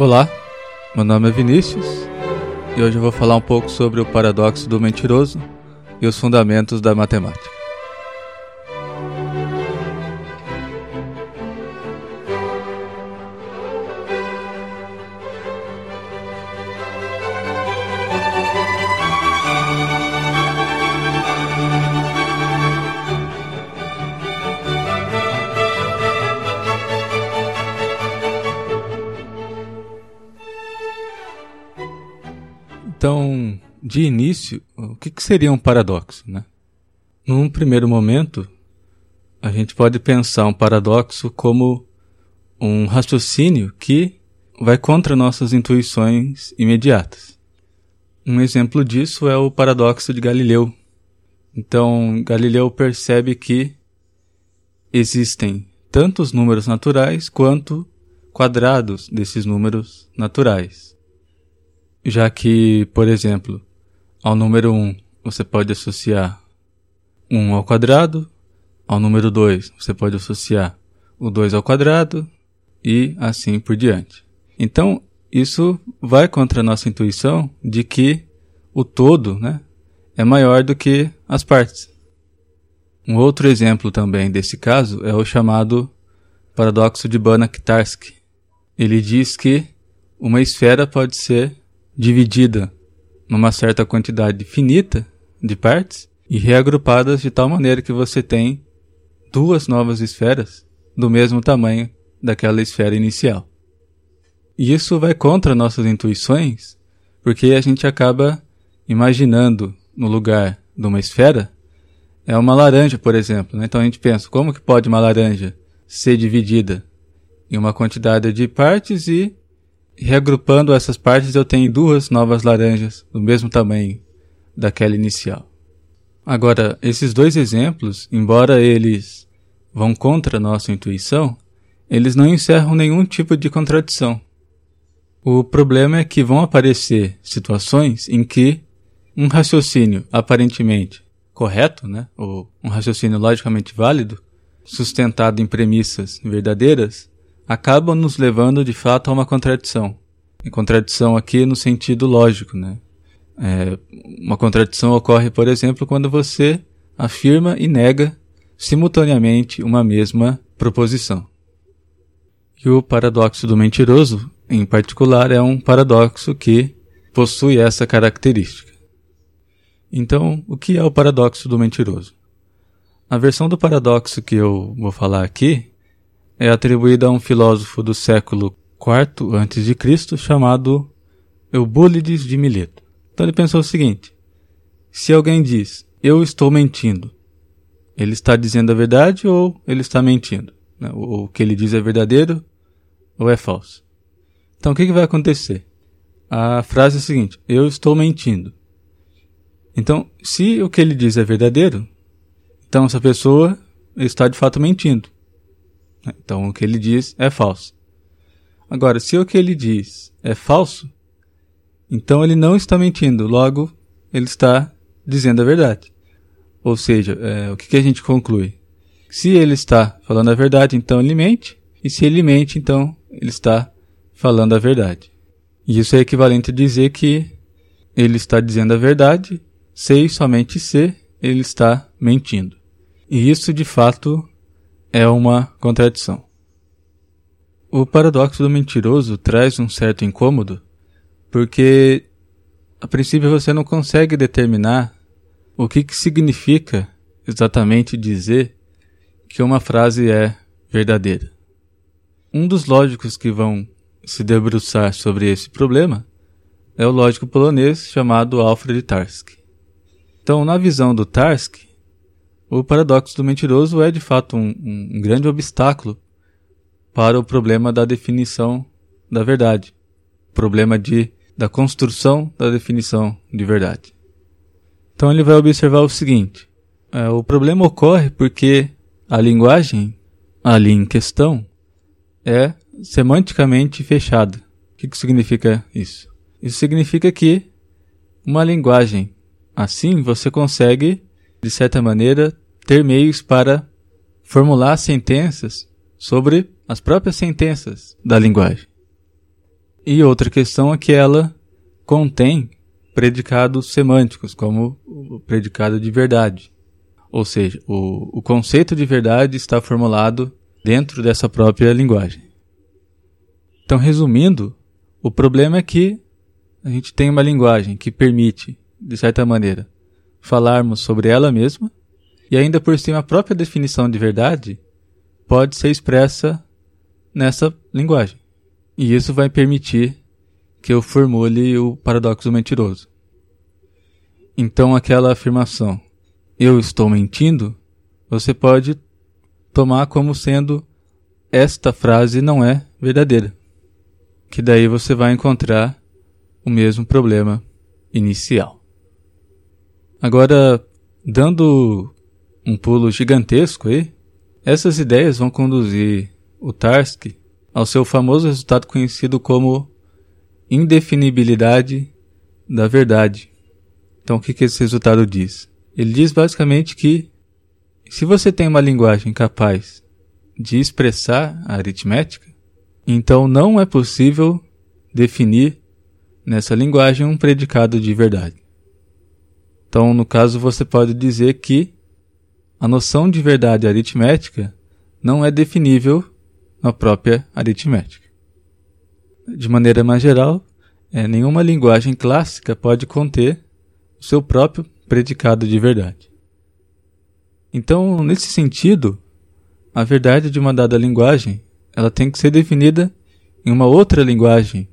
Olá, meu nome é Vinícius e hoje eu vou falar um pouco sobre o paradoxo do mentiroso e os fundamentos da matemática. De início, o que, que seria um paradoxo? Né? Num primeiro momento, a gente pode pensar um paradoxo como um raciocínio que vai contra nossas intuições imediatas. Um exemplo disso é o paradoxo de Galileu. Então, Galileu percebe que existem tanto os números naturais quanto quadrados desses números naturais já que, por exemplo, ao número 1 você pode associar 1 ao quadrado, ao número 2 você pode associar o 2 ao quadrado e assim por diante. Então, isso vai contra a nossa intuição de que o todo né, é maior do que as partes. Um outro exemplo também desse caso é o chamado paradoxo de Banach-Tarski. Ele diz que uma esfera pode ser dividida numa certa quantidade finita de partes e reagrupadas de tal maneira que você tem duas novas esferas do mesmo tamanho daquela esfera inicial. E isso vai contra nossas intuições, porque a gente acaba imaginando no lugar de uma esfera é uma laranja, por exemplo. Né? Então a gente pensa, como que pode uma laranja ser dividida em uma quantidade de partes e reagrupando essas partes, eu tenho duas novas laranjas do mesmo tamanho daquela inicial. Agora, esses dois exemplos, embora eles vão contra a nossa intuição, eles não encerram nenhum tipo de contradição. O problema é que vão aparecer situações em que um raciocínio aparentemente correto, né, ou um raciocínio logicamente válido, sustentado em premissas verdadeiras, acabam nos levando de fato a uma contradição. E contradição aqui no sentido lógico, né? É, uma contradição ocorre, por exemplo, quando você afirma e nega simultaneamente uma mesma proposição. E o paradoxo do mentiroso, em particular, é um paradoxo que possui essa característica. Então, o que é o paradoxo do mentiroso? A versão do paradoxo que eu vou falar aqui é atribuída a um filósofo do século IV a.C. chamado Eubúlides de Mileto. Então ele pensou o seguinte: se alguém diz eu estou mentindo, ele está dizendo a verdade ou ele está mentindo? Né? O que ele diz é verdadeiro ou é falso? Então o que vai acontecer? A frase é a seguinte: eu estou mentindo. Então, se o que ele diz é verdadeiro, então essa pessoa está de fato mentindo. Então o que ele diz é falso. Agora, se o que ele diz é falso, então ele não está mentindo, logo ele está dizendo a verdade. Ou seja, é, o que, que a gente conclui? Se ele está falando a verdade, então ele mente, e se ele mente, então ele está falando a verdade. E isso é equivalente a dizer que ele está dizendo a verdade, se e somente se ele está mentindo. E isso de fato é uma contradição. O paradoxo do mentiroso traz um certo incômodo, porque a princípio você não consegue determinar o que, que significa exatamente dizer que uma frase é verdadeira. Um dos lógicos que vão se debruçar sobre esse problema é o lógico polonês chamado Alfred Tarski. Então, na visão do Tarski, o paradoxo do mentiroso é de fato um, um grande obstáculo para o problema da definição da verdade, problema de da construção da definição de verdade. Então ele vai observar o seguinte: é, o problema ocorre porque a linguagem ali em questão é semanticamente fechada. O que, que significa isso? Isso significa que uma linguagem assim você consegue, de certa maneira, ter meios para formular sentenças sobre as próprias sentenças da linguagem. E outra questão é que ela contém predicados semânticos, como o predicado de verdade. Ou seja, o, o conceito de verdade está formulado dentro dessa própria linguagem. Então, resumindo, o problema é que a gente tem uma linguagem que permite, de certa maneira, falarmos sobre ela mesma, e ainda por cima a própria definição de verdade pode ser expressa nessa linguagem. E isso vai permitir que eu formule o paradoxo mentiroso. Então, aquela afirmação, eu estou mentindo, você pode tomar como sendo esta frase não é verdadeira. Que daí você vai encontrar o mesmo problema inicial. Agora, dando um pulo gigantesco aí, essas ideias vão conduzir o Tarski ao seu famoso resultado conhecido como indefinibilidade da verdade. Então, o que, que esse resultado diz? Ele diz basicamente que se você tem uma linguagem capaz de expressar a aritmética, então não é possível definir nessa linguagem um predicado de verdade. Então, no caso, você pode dizer que a noção de verdade aritmética não é definível na própria aritmética. De maneira mais geral, é, nenhuma linguagem clássica pode conter o seu próprio predicado de verdade. Então, nesse sentido, a verdade de uma dada linguagem ela tem que ser definida em uma outra linguagem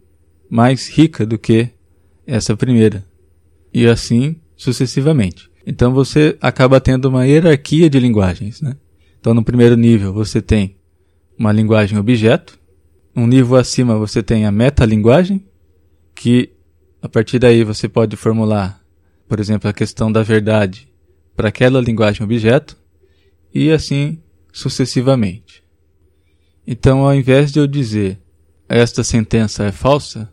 mais rica do que essa primeira, e assim sucessivamente. Então você acaba tendo uma hierarquia de linguagens. Né? Então, no primeiro nível, você tem uma linguagem objeto. Um nível acima você tem a metalinguagem, que a partir daí você pode formular, por exemplo, a questão da verdade para aquela linguagem objeto e assim sucessivamente. Então, ao invés de eu dizer esta sentença é falsa,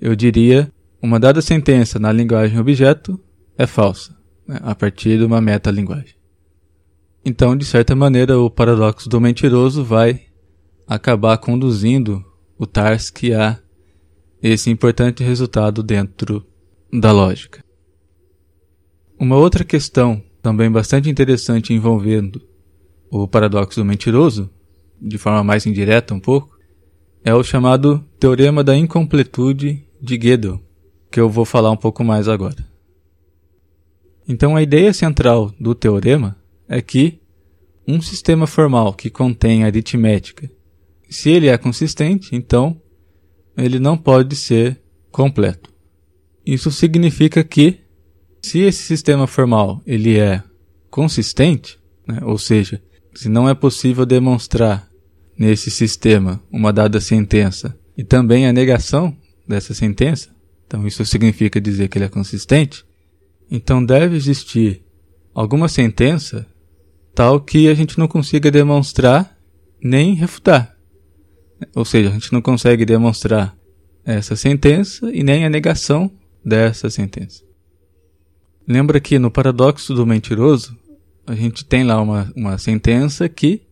eu diria uma dada sentença na linguagem objeto é falsa, né, a partir de uma metalinguagem. Então, de certa maneira, o paradoxo do mentiroso vai acabar conduzindo o Tarski a esse importante resultado dentro da lógica. Uma outra questão também bastante interessante envolvendo o paradoxo do mentiroso, de forma mais indireta um pouco, é o chamado teorema da incompletude de Gödel, que eu vou falar um pouco mais agora. Então a ideia central do teorema é que um sistema formal que contém aritmética se ele é consistente, então ele não pode ser completo. Isso significa que se esse sistema formal ele é consistente, né, ou seja, se não é possível demonstrar nesse sistema uma dada sentença e também a negação dessa sentença, então isso significa dizer que ele é consistente, então deve existir alguma sentença tal que a gente não consiga demonstrar nem refutar. Ou seja, a gente não consegue demonstrar essa sentença e nem a negação dessa sentença. Lembra que no paradoxo do mentiroso, a gente tem lá uma, uma sentença que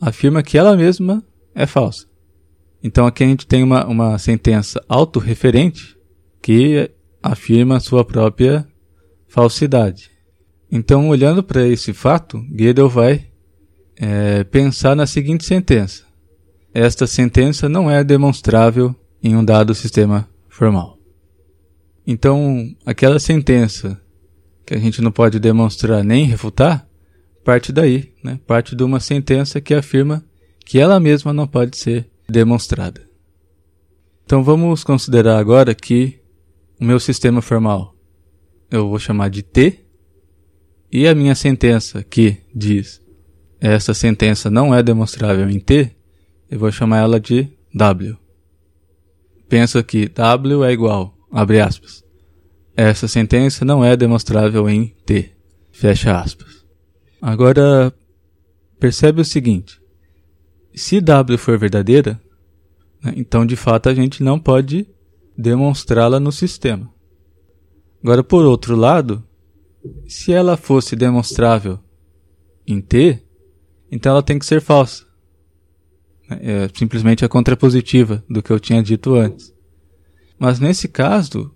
afirma que ela mesma é falsa. Então aqui a gente tem uma, uma sentença autorreferente que afirma a sua própria falsidade. Então, olhando para esse fato, Gödel vai é, pensar na seguinte sentença: esta sentença não é demonstrável em um dado sistema formal. Então, aquela sentença que a gente não pode demonstrar nem refutar, parte daí, né? parte de uma sentença que afirma que ela mesma não pode ser demonstrada. Então vamos considerar agora que o meu sistema formal eu vou chamar de T e a minha sentença que diz essa sentença não é demonstrável em T, eu vou chamar ela de W. Penso que W é igual, abre aspas. Essa sentença não é demonstrável em T, fecha aspas. Agora, percebe o seguinte: se W for verdadeira, né, então de fato a gente não pode demonstrá-la no sistema. Agora, por outro lado, se ela fosse demonstrável em T, então ela tem que ser falsa é simplesmente a contrapositiva do que eu tinha dito antes. Mas nesse caso,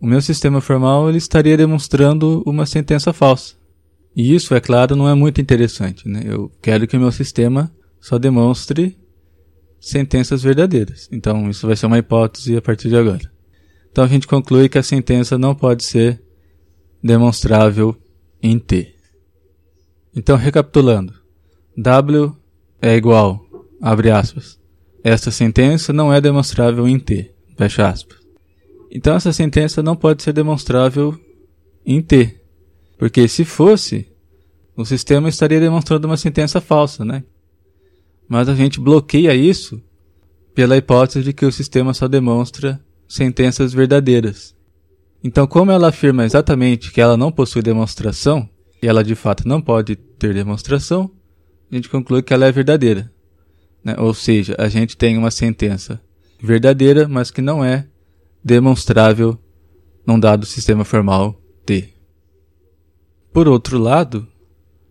o meu sistema formal ele estaria demonstrando uma sentença falsa. E isso, é claro, não é muito interessante. Né? Eu quero que o meu sistema só demonstre sentenças verdadeiras. Então, isso vai ser uma hipótese a partir de agora. Então, a gente conclui que a sentença não pode ser demonstrável em T. Então, recapitulando. W é igual, abre aspas. Esta sentença não é demonstrável em T, fecha aspas. Então, essa sentença não pode ser demonstrável em T. Porque se fosse, o sistema estaria demonstrando uma sentença falsa, né? Mas a gente bloqueia isso pela hipótese de que o sistema só demonstra sentenças verdadeiras. Então, como ela afirma exatamente que ela não possui demonstração, e ela de fato não pode ter demonstração, a gente conclui que ela é verdadeira. Né? Ou seja, a gente tem uma sentença verdadeira, mas que não é demonstrável num dado sistema formal T. Por outro lado,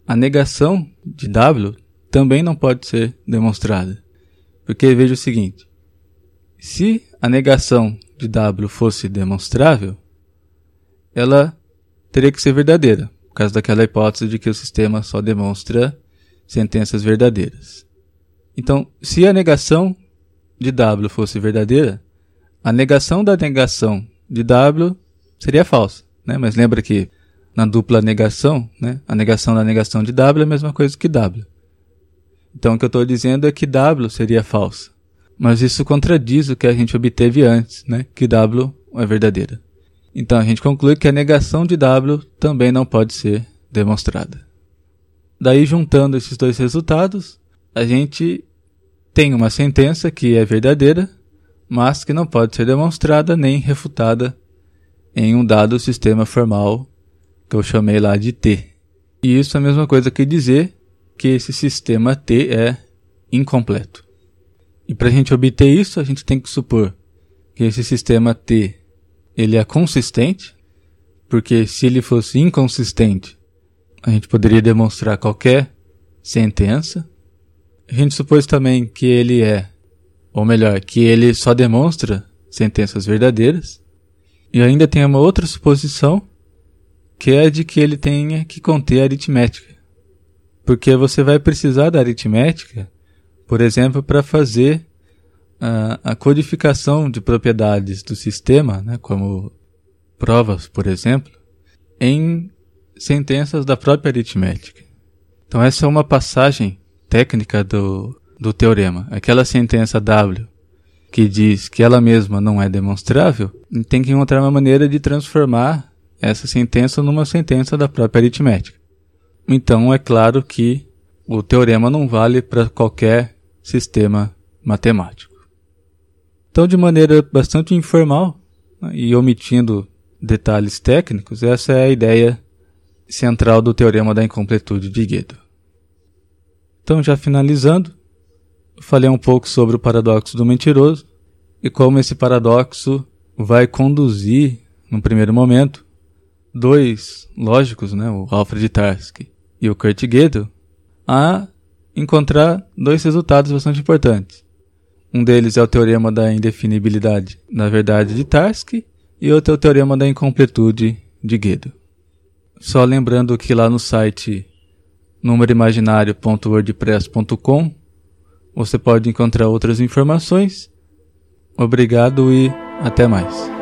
a negação de W também não pode ser demonstrada. Porque veja o seguinte: se a negação de W fosse demonstrável, ela teria que ser verdadeira, por causa daquela hipótese de que o sistema só demonstra sentenças verdadeiras. Então, se a negação de W fosse verdadeira, a negação da negação de W seria falsa. Né? Mas lembra que na dupla negação, né? a negação da negação de W é a mesma coisa que W. Então o que eu estou dizendo é que W seria falsa. Mas isso contradiz o que a gente obteve antes, né? que W é verdadeira. Então a gente conclui que a negação de W também não pode ser demonstrada. Daí, juntando esses dois resultados, a gente tem uma sentença que é verdadeira, mas que não pode ser demonstrada nem refutada em um dado sistema formal que eu chamei lá de T. E isso é a mesma coisa que dizer que esse sistema T é incompleto. E para a gente obter isso, a gente tem que supor que esse sistema T ele é consistente, porque se ele fosse inconsistente, a gente poderia demonstrar qualquer sentença. A gente supôs também que ele é, ou melhor, que ele só demonstra sentenças verdadeiras. E ainda tem uma outra suposição, que é de que ele tenha que conter aritmética. Porque você vai precisar da aritmética, por exemplo, para fazer a, a, codificação de propriedades do sistema, né, como provas, por exemplo, em sentenças da própria aritmética. Então essa é uma passagem técnica do, do teorema. Aquela sentença W que diz que ela mesma não é demonstrável, tem que encontrar uma maneira de transformar essa sentença numa sentença da própria aritmética. Então é claro que o teorema não vale para qualquer sistema matemático. Então, de maneira bastante informal né, e omitindo detalhes técnicos, essa é a ideia central do teorema da incompletude de Gödel. Então, já finalizando, falei um pouco sobre o paradoxo do mentiroso e como esse paradoxo vai conduzir, no primeiro momento, dois lógicos, né, o Alfred Tarski e o Kurt Gödel, a encontrar dois resultados bastante importantes. Um deles é o teorema da indefinibilidade na verdade de Tarski e outro é o teorema da incompletude de Gödel. Só lembrando que lá no site númeroimaginário.wordpress.com você pode encontrar outras informações. Obrigado e até mais.